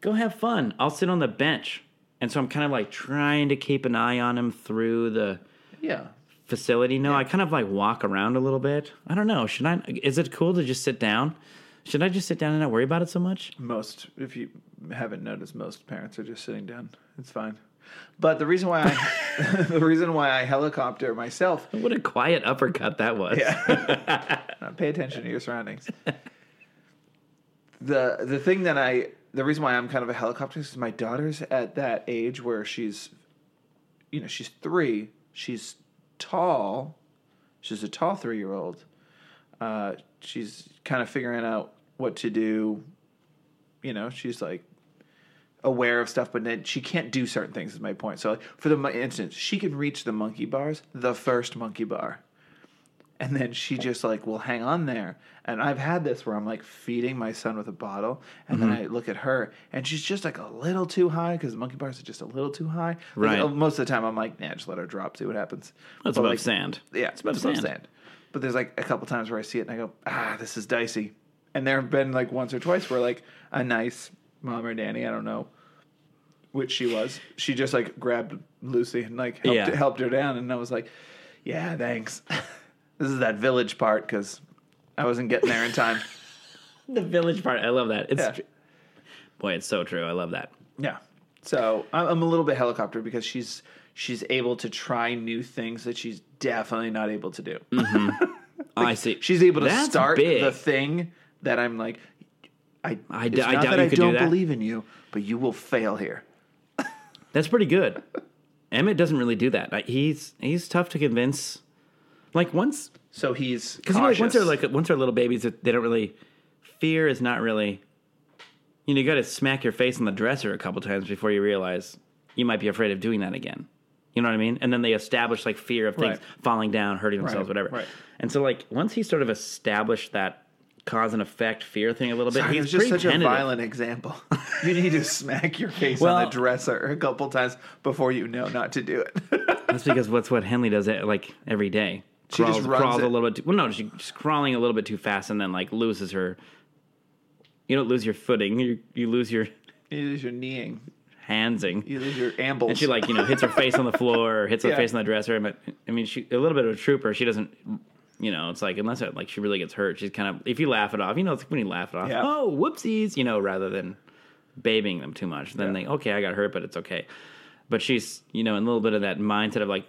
go have fun. I'll sit on the bench. And so I'm kind of like trying to keep an eye on him through the Yeah. facility. No, I kind of like walk around a little bit. I don't know. Should I is it cool to just sit down? Should I just sit down and not worry about it so much? Most, if you haven't noticed, most parents are just sitting down. It's fine. But the reason why I, the reason why I helicopter myself, What a quiet uppercut that was. uh, pay attention to your surroundings. the the thing that I, the reason why I'm kind of a helicopter is my daughter's at that age where she's, you know, she's three. She's tall. She's a tall three year old. Uh, she's kind of figuring out what to do. You know, she's like aware of stuff, but then she can't do certain things. Is my point. So, like, for the instance, she can reach the monkey bars, the first monkey bar, and then she just like will hang on there. And I've had this where I'm like feeding my son with a bottle, and then I look at her, and she's just like a little too high because the monkey bars are just a little too high. Right. uh, most of the time, I'm like, nah, just let her drop, see what happens. That's But, above like, sand. yeah, It's above above sand. sand. But there's like a couple times where I see it and I go, ah, this is dicey. And there have been like once or twice where like a nice mom or nanny, I don't know which she was, she just like grabbed Lucy and like helped, Yeah. helped her down. And I was like, yeah, thanks. this is that village part because I wasn't getting there in time. The village part. I love that. It's Yeah. tr- boy, it's so true. I love that. yeah. So I'm a little bit helicopter because she's she's able to try new things that she's definitely not able to do. Mm-hmm. I see. She's able to That's start big. the thing that I'm like, I, I d- it's I not doubt that you I do don't that. believe in you, but you will fail here. That's pretty good. Emmett doesn't really do that. Like, He's he's tough to convince. Like once So he's because you know, like once they're like once they're little babies, that they don't really fear is not really. You know, you got to smack your face on the dresser a couple times before you realize you might be afraid of doing that again. You know what I mean? And then they establish like fear of things Right. falling down, hurting themselves, whatever. right. And so, like once he sort of established that cause and effect fear thing a little bit, Sorry, he's just such tentative. a violent example. you need to smack your face Well- on the dresser a couple times before you know not to do it. That's because what's what Henley does it like every day. She just Crawls, runs crawls a little bit. Too, well, no, she's crawling a little bit too fast, and then like loses her. You don't lose your footing. You you lose your you lose your kneeing. handsing. You lose your ambles. And she like you know hits her face on the floor or hits her face on the dresser. But I mean, she a little bit of a trooper. She doesn't. You know, it's like unless it, like she really gets hurt, she's kind of if you laugh it off. You know, it's like when you laugh it off. Yeah. Oh, whoopsies! You know, rather than babying them too much, then Yeah. they okay, I got hurt, but it's okay. But she's you know in a little bit of that mindset of like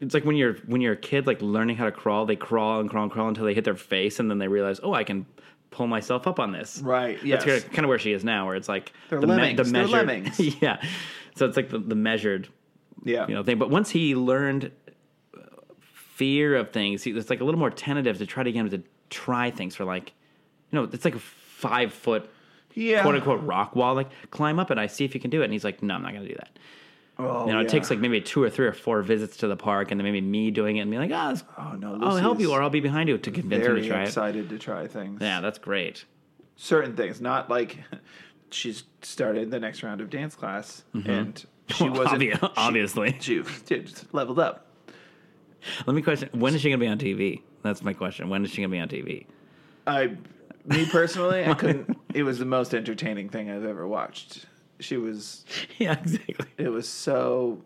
it's like when you're when you're a kid like learning how to crawl they crawl and crawl and crawl until they hit their face and then they realize oh i can pull myself up on this Right, yes. that's kind of where she is now where it's like They're the, me- lemmings. the They're measured lemmings. yeah so it's like the, the measured yeah. you know thing but once he learned fear of things. It's like a little more tentative to try to get him to try things for like, you know, it's like a five foot Yeah. quote unquote rock wall. Like climb up it. I see if you can do it. And he's like, no, I'm not gonna do that. Oh, You know, yeah. it takes like maybe two or three or four visits to the park, and then maybe me doing it and being like, this- Oh no, I'll help you, or I'll be behind you to convince him to try it. excited to try things. Yeah, that's great. certain things, not like she's started the next round of dance class Mm-hmm. and she wasn't she- obviously. she, she just leveled up. Let me question: When is she gonna be on TV? That's my question. When is she gonna be on TV? I, me personally, I couldn't. It was the most entertaining thing I've ever watched. She was. Yeah, exactly. It was so.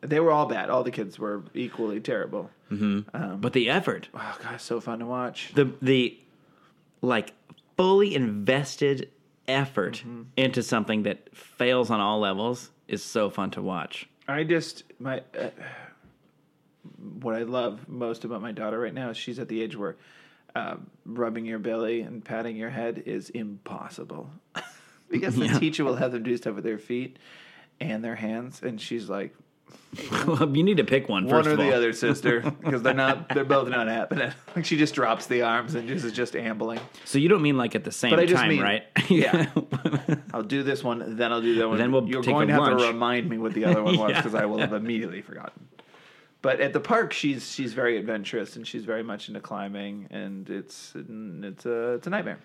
They were all bad. All the kids were equally terrible. But the effort, Oh god, so fun to watch. the the like fully invested effort Mm-hmm. into something that fails on all levels is so fun to watch. I just my. Uh, what I love most about my daughter right now is she's at the age where um, rubbing your belly and patting your head is impossible because the teacher will have them do stuff with their feet and their hands, and she's like, you need to pick one one first or of all. the other, sister, because they're not, they're both not happening. Like she just drops the arms and just is just ambling. So you don't mean like at the same But I just time, mean- right? yeah. I'll do this one, then I'll do that one. Then we'll You're take going to have to remind me what the other one was Yeah. because I will have immediately forgotten. But at the park, she's she's very adventurous and she's very much into climbing, and it's it's a it's a nightmare.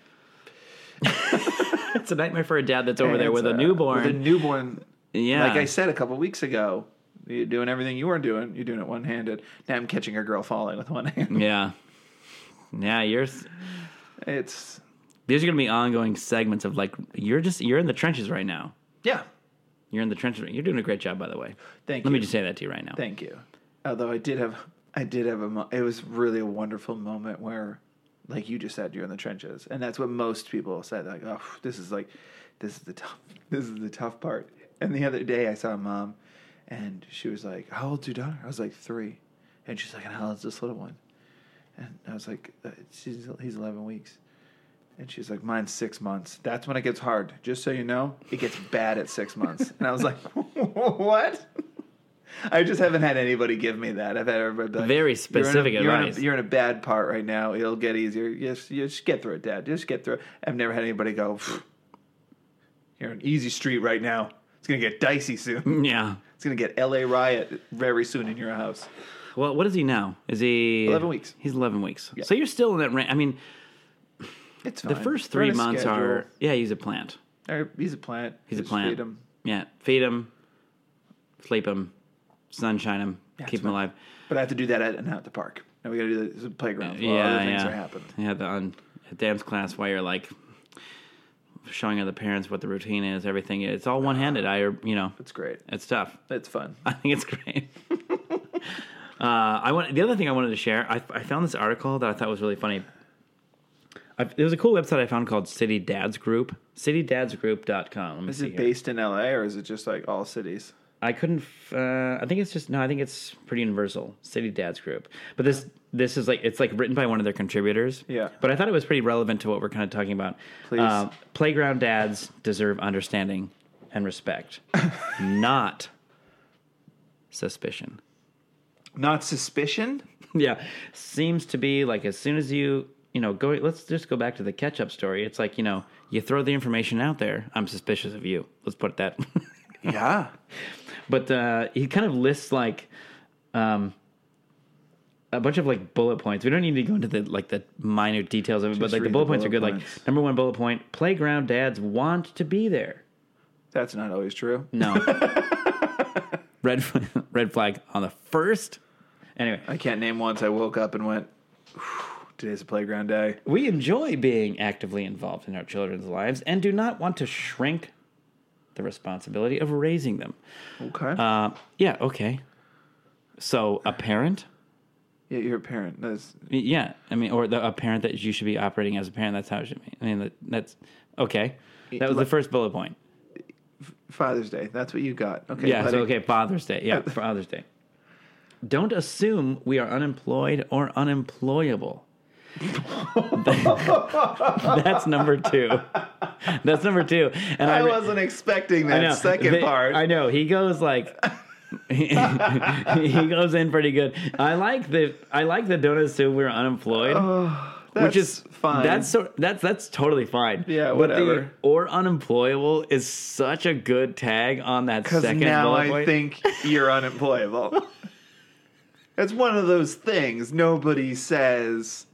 it's a nightmare for a dad that's over there with a a- newborn. With a newborn, yeah, like I said a couple weeks ago, you're doing everything you weren't doing. You're doing it one handed. Now I'm catching a girl falling with one hand. yeah, yeah. You're It's these are gonna be ongoing segments of like you're just you're in the trenches right now. yeah. You're in the trenches. You're doing a great job, by the way. Thank Let you. Let me just say that to you right now. Thank you. Although I did have, I did have a. Mo- it was really a wonderful moment where, like you just said, you're in the trenches, and that's what most people said. Like, oh, this is like, this is the tough, this is the tough part. And the other day, I saw a mom, and she was like, "How old's your daughter?" I was like three, and she's like, "And how old's this little one?" And I was like, uh, "She's he's eleven weeks." And she's like, mine's six months. That's when it gets hard. Just so you know, it gets bad at six months. And I was like, what? I just haven't had anybody give me that. I've had everybody like, Very "You're in a- specific you're in a- advice. You're in a bad part right now. It'll get easier. Just, you just get through it, Dad. Just get through it. I've never had anybody go, you're on easy street right now. It's going to get dicey soon. Yeah. It's going to get LA riot very soon in your house. Well, what is he now? Is he 11 weeks. He's eleven weeks. So you're still in that range. I mean, It's the 1st three months schedule. are yeah. He's a plant. He's a plant. He's a plant. feed him. Yeah, feed him, sleep him, sunshine him, keep it's him alive. But I have to do that at, and at the park. Now we got to do the, the playground. while yeah, other things yeah. are happening. Yeah, the on a dance class while you're like showing other parents what the routine is, everything. It's all one handed. I, you know, It's great. it's tough. It's fun. I think it's great. uh, I want the other thing I wanted to share. I, I found this article that I thought was really funny. I, there was a cool website I found called City Dads Group. CityDadsGroup.com. Let me Is see it here. based in LA or is it just like all cities? I couldn't. f- Uh, I think it's just no. I think it's pretty universal. City Dads Group. But this this is like it's like written by one of their contributors. Yeah. But I thought it was pretty relevant to what we're kind of talking about. Please. Uh, playground dads deserve understanding and respect, not suspicion. Not suspicion? yeah, seems to be like as soon as you you know go. Let's just go back to the catch up story. It's like you know you throw the information out there. I'm suspicious of you. Let's put it that. Yeah. But uh, he kind of lists like um, a bunch of like bullet points. We don't need to go into the like the minute details of it, but like the bullet the points are good. points. Like number one bullet point: playground dads want to be there. That's not always true. No, red red flag on the first. Anyway, I can't name once I woke up and went, today's a playground day. we enjoy being actively involved in our children's lives and do not want to shrink the responsibility of raising them. Okay. Uh, yeah, okay. So a parent yeah, you're a parent. That's Yeah, I mean, or the, a parent that you should be operating as a parent. That's how it should be. I mean, that, that's okay. That was the first bullet point. Father's Day. That's what you got. Okay. Yeah. So okay, Father's Day. Yeah, Father's Day. Don't assume we are unemployed or unemployable. That's number two. That's number two. And I, I wasn't expecting that know second They- part. I know he goes like he goes in pretty good. I like the I like the don't assume we're unemployed. which is fine. That's so, that's that's totally fine. Yeah, But the whatever. or unemployable is such a good tag on that second now I point. think you're unemployable. it's one of those things nobody says.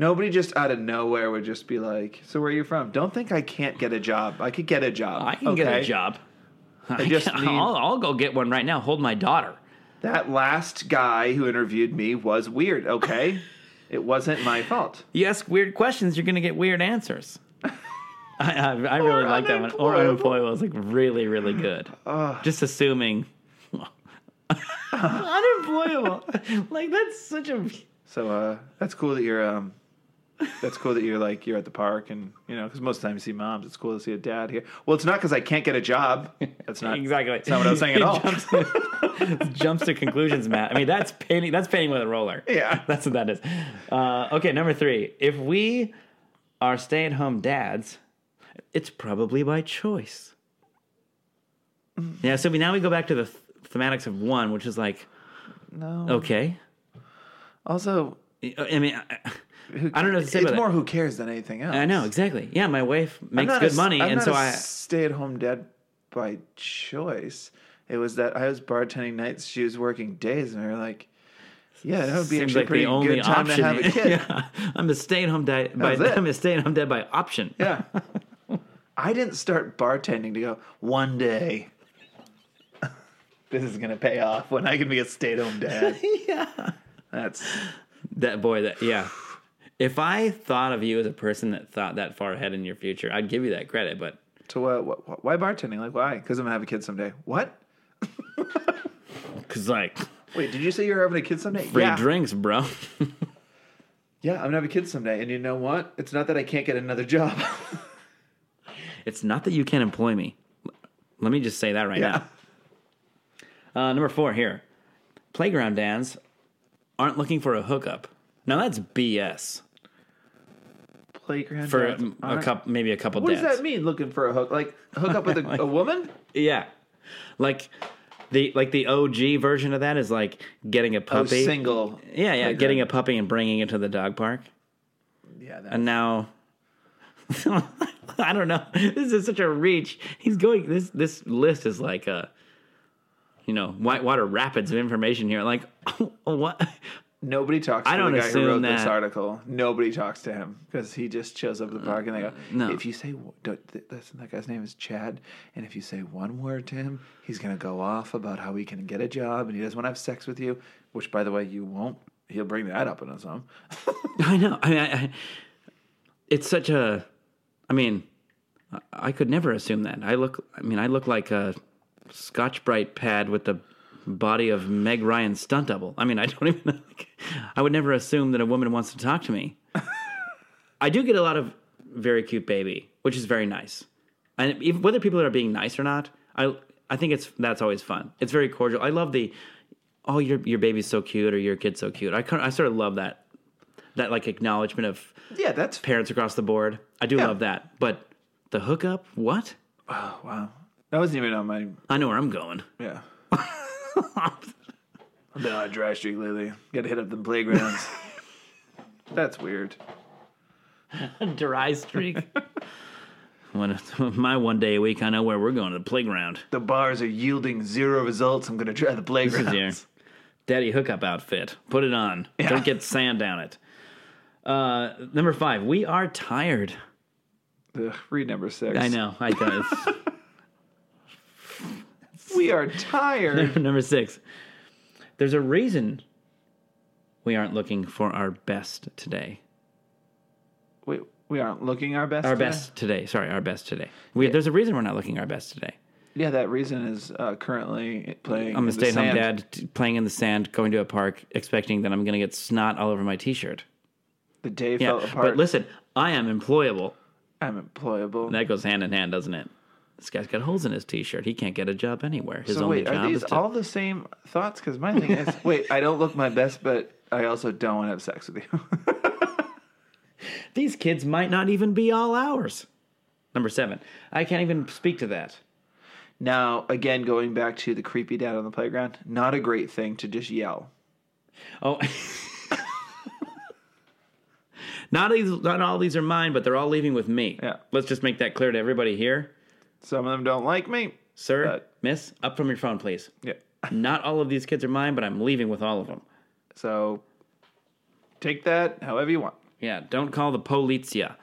Nobody just out of nowhere would just be like, "So where are you from?" Don't think I can't get a job. I could get a job. I can get a job. I just need... I'll, I'll go get one right now. Hold my daughter. That last guy who interviewed me was weird. Okay, it wasn't my fault. You ask weird questions, you're going to get weird answers. I, I, I really Or like that one. Or unemployable. is like really, really good. Just assuming. unemployable. like that's such a. So uh, that's cool that you're um, that's cool that you're like you're at the park and you know because most of the time you see moms. It's cool to see a dad here. Well, it's not because I can't get a job. That's not Exactly. That's not what I was saying at all. jumps, jumps to conclusions, Matt. I mean, that's painting. That's painting with a roller. Yeah. that's what that is. Uh, okay, number three. If we are stay-at-home dads, it's probably by choice. Yeah. So we, now we go back to the th- thematics of one, which is like, No. okay. Also, I mean, I, who, I don't know what to say It's about more that. who cares than anything else. I know exactly. Yeah, my wife makes good money, and so a I. stay-at-home dad by choice. It was that I was bartending nights, she was working days, and we were like, "Yeah, that would be Seems actually like pretty the only good time option. to have a kid." yeah, I'm a stay-at-home dad. By, was it. I'm a stay-at-home dad by option. Yeah. I didn't start bartending to go one day. this is gonna pay off when I can be a stay-at-home dad. yeah. That's That boy, that yeah. If I thought of you as a person that thought that far ahead in your future, I'd give you that credit. But so. Uh, what, what, why bartending? Like why? Because I'm gonna have a kid someday. What? because like Wait, did you say you're having a kid someday? free yeah. drinks, bro. Yeah, I'm gonna have a kid someday. And you know what? It's not that I can't get another job. it's not that you can't employ me. Let me just say that right yeah. now. Uh, number four here, playground dads aren't looking for a hookup. Now that's BS Playground for dads a couple, maybe a couple days. What dads. does that mean? Looking for a hook? Like hook up with a, a woman? Yeah, like the like the OG version of that is like getting a Oh, puppy. single. yeah, yeah, getting a puppy and bringing it to the dog park. Yeah. That, and now I don't know. This is such a reach. He's going. This this list is like a, you know, whitewater rapids of information here. Like, what? Nobody talks to I don't the guy who wrote this that- article. Nobody talks to him because he just shows up at the mm, park and mm, they go, No. If you say, listen, that guy's name is Chad, and if you say one word to him, he's going to go off about how he can get a job and he doesn't want to have sex with you, which, by the way, you won't. He'll bring that up in a song. I know. I mean, I, I, it's such a. I mean, I- I could never assume that. I look. I mean, I look like a Scotch Brite pad with the body of Meg Ryan's stunt double. I mean, I don't even. I would never assume that a woman wants to talk to me. I do get a lot of very cute baby, which is very nice. And even, whether people are being nice or not, I I think it's that's always fun. It's very cordial. I love the oh your your baby's so cute or your kid's so cute. I I sort of love that that like acknowledgement of Yeah, that's. parents across the board. I do Yeah. love that. But the hookup, what? Oh, wow. That wasn't even on my. I know where I'm going. Yeah. I've been on a dry streak lately. Got to hit up the playgrounds. that's weird. Dry streak. when it's my one day a week, I know where we're going to the playground. The bars are yielding zero results. I'm going to try the This is your daddy hookup outfit. Put it on. Don't get sand down it. Uh, number five, we are tired. Ugh, read number six. I know. I guess. We are tired. number six, there's a reason we aren't looking for our best today. we, we aren't looking our best. Our today? best today. Sorry, our best today. We, There's a reason we're not looking our best today. Yeah, that reason is uh, currently playing. I'm in a the stay at home sand. dad t- playing in the sand, going to a park, expecting that I'm going to get snot all over my t shirt. The day Yeah. fell apart. But listen, I am employable. I'm employable. That goes hand in hand, doesn't it? This guy's got holes in his t shirt. He can't get a job anywhere. His so only wait, job are these is to. all the same thoughts? Because my thing is, wait, I don't look my best, but I also don't want to have sex with you. These kids might not even be all ours. Number seven. I can't even speak to that. Now, again, going back to the creepy dad on the playground, not a great thing to just yell. Oh. not these, not all these are mine, but they're all leaving with me. Yeah. Let's just make that clear to everybody here, Some of them don't like me. sir, But- miss. Up from your phone, please. Yeah. Not all of these kids are mine, but I'm leaving with all of them. So take that however you want. Yeah, don't call the polizia.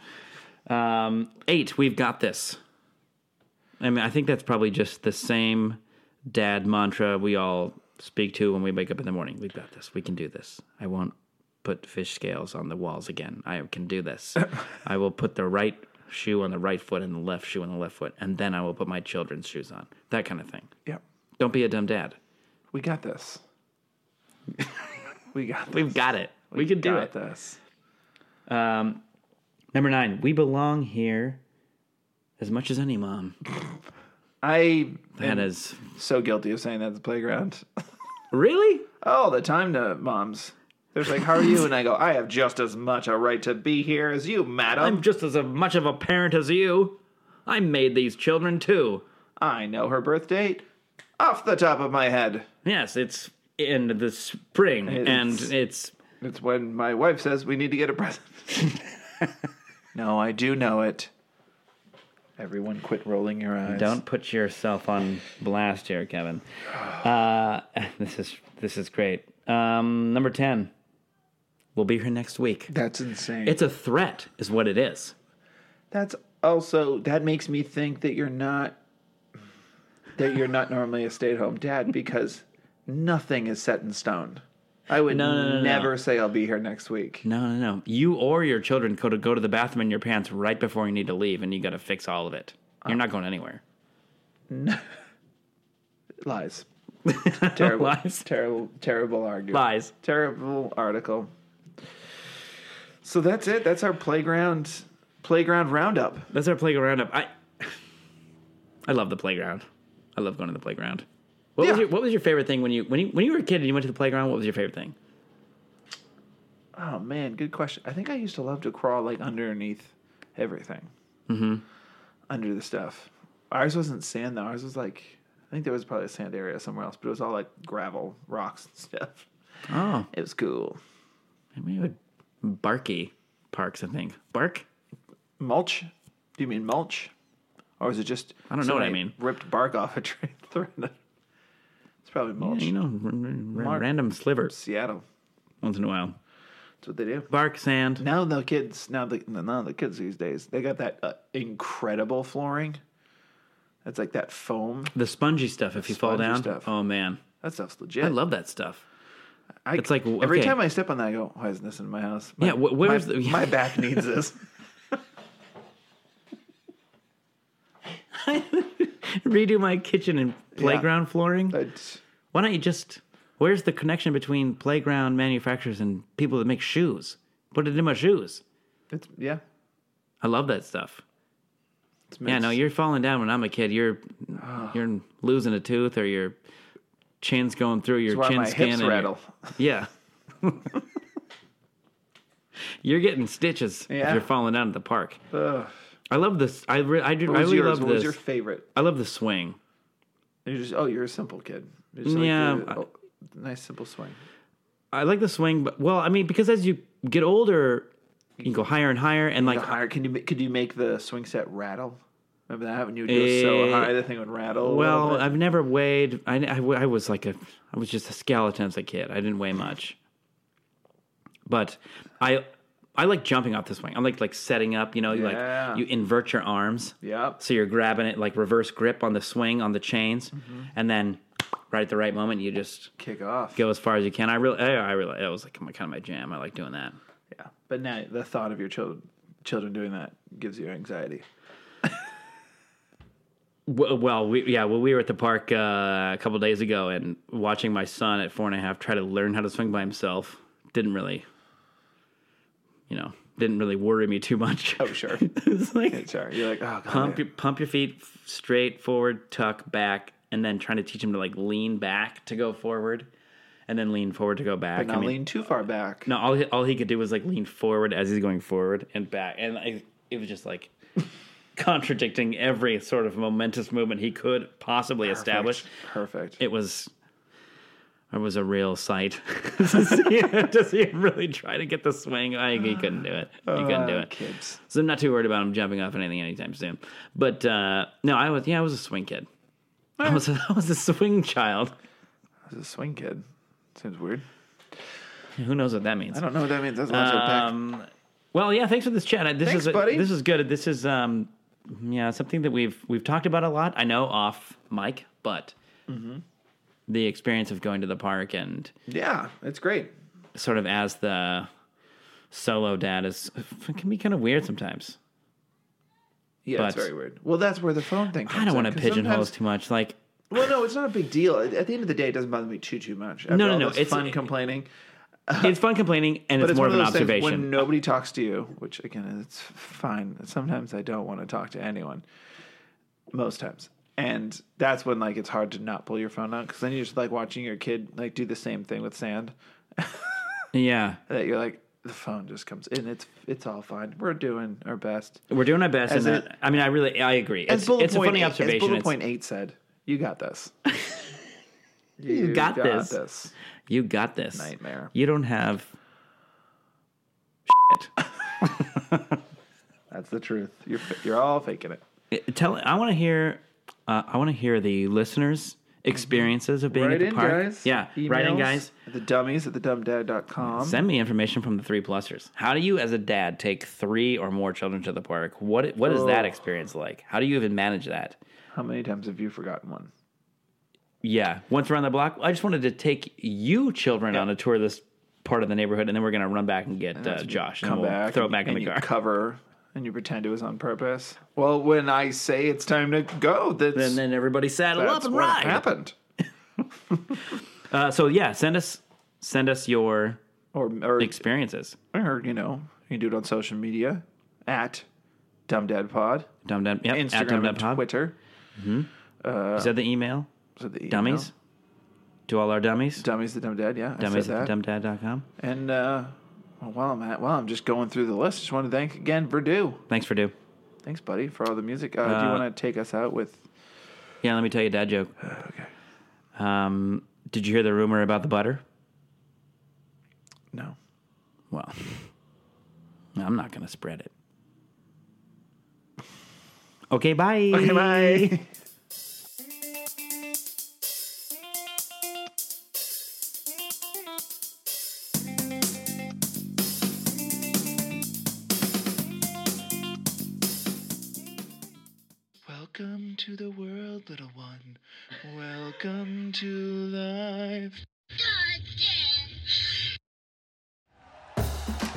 Um, eight, we've got this. I mean, I think that's probably just the same dad mantra we all speak to when we wake up in the morning. We've got this. We can do this. I won't put fish scales on the walls again. I can do this. I will put the right shoe on the right foot and the left shoe on the left foot, and then I will put my children's shoes on. That kind of thing. Yep. Don't be a dumb dad. We got this. we got this. We've got it. We, can do got it. this. Um, number nine, we belong here as much as any mom. I That am is so guilty of saying that at the playground. really all the time to moms. They're like, "How are you?" And I go, "I have just as much a right to be here as you, madam. I'm just as much of a parent as you. I made these children too. I know her birth date off the top of my head. Yes, it's in the spring, It's- and it's It's when my wife says we need to get a present. no, I do know it. Everyone, quit rolling your eyes. don't put yourself on blast here, Kevin. Uh, this is this is great. Um, number ten, we'll be here next week. That's insane. It's a threat, is what it is. That's also that makes me think that you're not that you're not normally a stay-at-home dad because nothing is set in stone. I would No, no, no, no. never say I'll be here next week. No, no, no. You or your children go to go to the bathroom in your pants right before you need to leave, and you got to fix all of it. You're not uh, going anywhere. No. Lies. terrible. Lies. Terrible. Terrible argument. Lies. Terrible article. So that's it. That's our playground playground roundup. That's our playground roundup. I I love the playground. I love going to the playground. What was Yeah. your What was your favorite thing when you when you when you were a kid and you went to the playground? What was your favorite thing? Oh man, good question. I think I used to love to crawl like underneath everything. Mm-hmm. Under the stuff. Ours wasn't sand though. Ours was like I think there was probably a sand area somewhere else, but it was all like gravel, rocks and stuff. Oh, It was cool. maybe it would Barky Parks. I think Bark. Mulch? Do you mean mulch? Or is it just I don't know what I mean. Ripped bark off a tree. It's probably mulch. You know, r- r- Mark. random slivers Seattle. once in a while. That's what they do. Bark, sand. Now the kids, now the now the kids these days, they got that uh, incredible flooring. That's like that foam. The spongy stuff. If you fall spongy down, stuff. oh man, That stuff's legit. I love that stuff. I, it's like, every time I step on that, I go, "Why isn't this in my house?" My, Yeah, wh- where's my, the- my back needs this. Redo my kitchen and playground flooring. But Why don't you just? Where's the connection between playground manufacturers and people that make shoes? Put it in my shoes. it's yeah. I love that stuff. It's Yeah, no, you're falling down when I'm a kid. You're ah. you're losing a tooth or your chin's going through your chin skin. and rattle. Yeah. you're getting stitches if you're falling down at the park. Ugh. I love this. I re- I, do, I really yours? love What this. What was your favorite? I love the swing. You're just oh, you're a simple kid. Like Yeah, the- oh, nice simple swing. I like the swing, but well, I mean, because as you get older, you can go higher and higher, and like higher, can you could you make the swing set rattle? Remember that when you would go so Eh, high, the thing would rattle. Well? I've never weighed. I, I, I was like a, I was just a skeleton as a kid. I didn't weigh much, but I, I like jumping off the swing. I like like setting up. You know, you Yeah. like you invert your arms, Yep. so you're grabbing it like reverse grip on the swing on the chains, Mm-hmm. and then right at the right moment you just kick off. go as far as you can. I really, I, I really, it was like my, kind of my jam. I like doing that. Yeah, but now the thought of your children children doing that gives you anxiety. Well, we, yeah, well, we were at the park uh, a couple days ago and watching my son at four and a half try to learn how to swing by himself didn't really, you know, didn't really worry me too much. Oh sure, it's like sorry. You're like oh god. pump your pump your feet straight forward, tuck back, and then trying to teach him to like lean back to go forward, and then lean forward to go back. but not I mean, lean too far back. no, all he, all he could do was like lean forward as he's going forward and back, and I, it was just like contradicting every sort of momentous movement he could possibly establish. Perfect. It was it was a real sight to, see, to see him really try to get the swing. I, he couldn't do it. He couldn't do Uh, it. Kids. So I'm not too worried about him jumping off anything anytime soon. But uh, no, I was yeah, I was a swing kid. I was a, I was a swing child. I was a swing kid. Seems weird. Who knows what that means? I don't know what that means. That's of pack. Um, well, yeah. Thanks for this chat. This Thanks, is a- buddy. This is good. This is um, yeah, something that we've we've talked about a lot. I know off mic, but Mm-hmm. the experience of going to the park and Yeah, it's great. sort of as the solo dad is it can be kind of weird sometimes. Yeah, it's But- very weird. Well, that's where the phone thing comes I don't want to pigeonhole us too much. Like, Well, no, it's not a big deal. At the end of the day, it doesn't bother me too too much. After No, no, no, it's- fun complaining. It's fun complaining, and it's, it's, more of of an observation. when nobody talks to you, which again, it's fine. Sometimes I don't want to talk to anyone. Most times, and that's when like it's hard to not pull your phone out because then you're just like watching your kid like do the same thing with sand. yeah, That you're like the phone just comes in. It's it's all fine. We're doing our best. we're doing our best. As and it- that, I mean, I really, I agree. As It's, bullet it's a funny eight- observation. As bullet It's- point eight said, "You got this. You got this. this. You got this. Nightmare. You don't have. Shit. That's the truth. You're you're all faking it. Tell. I want to hear. Uh, I want to hear the listeners' experiences of being Write at the in, park. guys. Yeah, write in, guys. The dummies at the dumbdad.com. Send me information from the three plusers. How do you, as a dad, take three or more children to the park? What What is that Oh. experience like? How do you even manage that? How many times have you forgotten one? Yeah, once around the block. I just wanted to take you children on a tour of this part of the neighborhood, and then we're gonna run back and get uh, Josh, and Come we'll back. throw it and- back in and the you car. cover and you pretend it was on purpose. Well, when I say it's time to go, that's and then everybody saddle up and what ride. happened. Uh, so yeah, send us send us your Or or, experiences. or you know, you can do it on social media at dumbdadpod, Dum dum. Yep. at Instagram, Dum Dum and Pod. Twitter. Is that the email? So the email. Dummies. To all our dummies. Dummies the dumb dad. Yeah, I dummies said at that. dumbdad.com. And uh, well, while I'm at, while I'm just going through the list, just want to thank again Verdue. Thanks for do. Thanks, buddy, for all the music. Uh, do you Uh, want to take us out with? Yeah, let me tell you a dad joke. Okay. Um, did you hear the rumor about the butter? No. Well, I'm not going to spread it. Okay, bye. Okay, bye.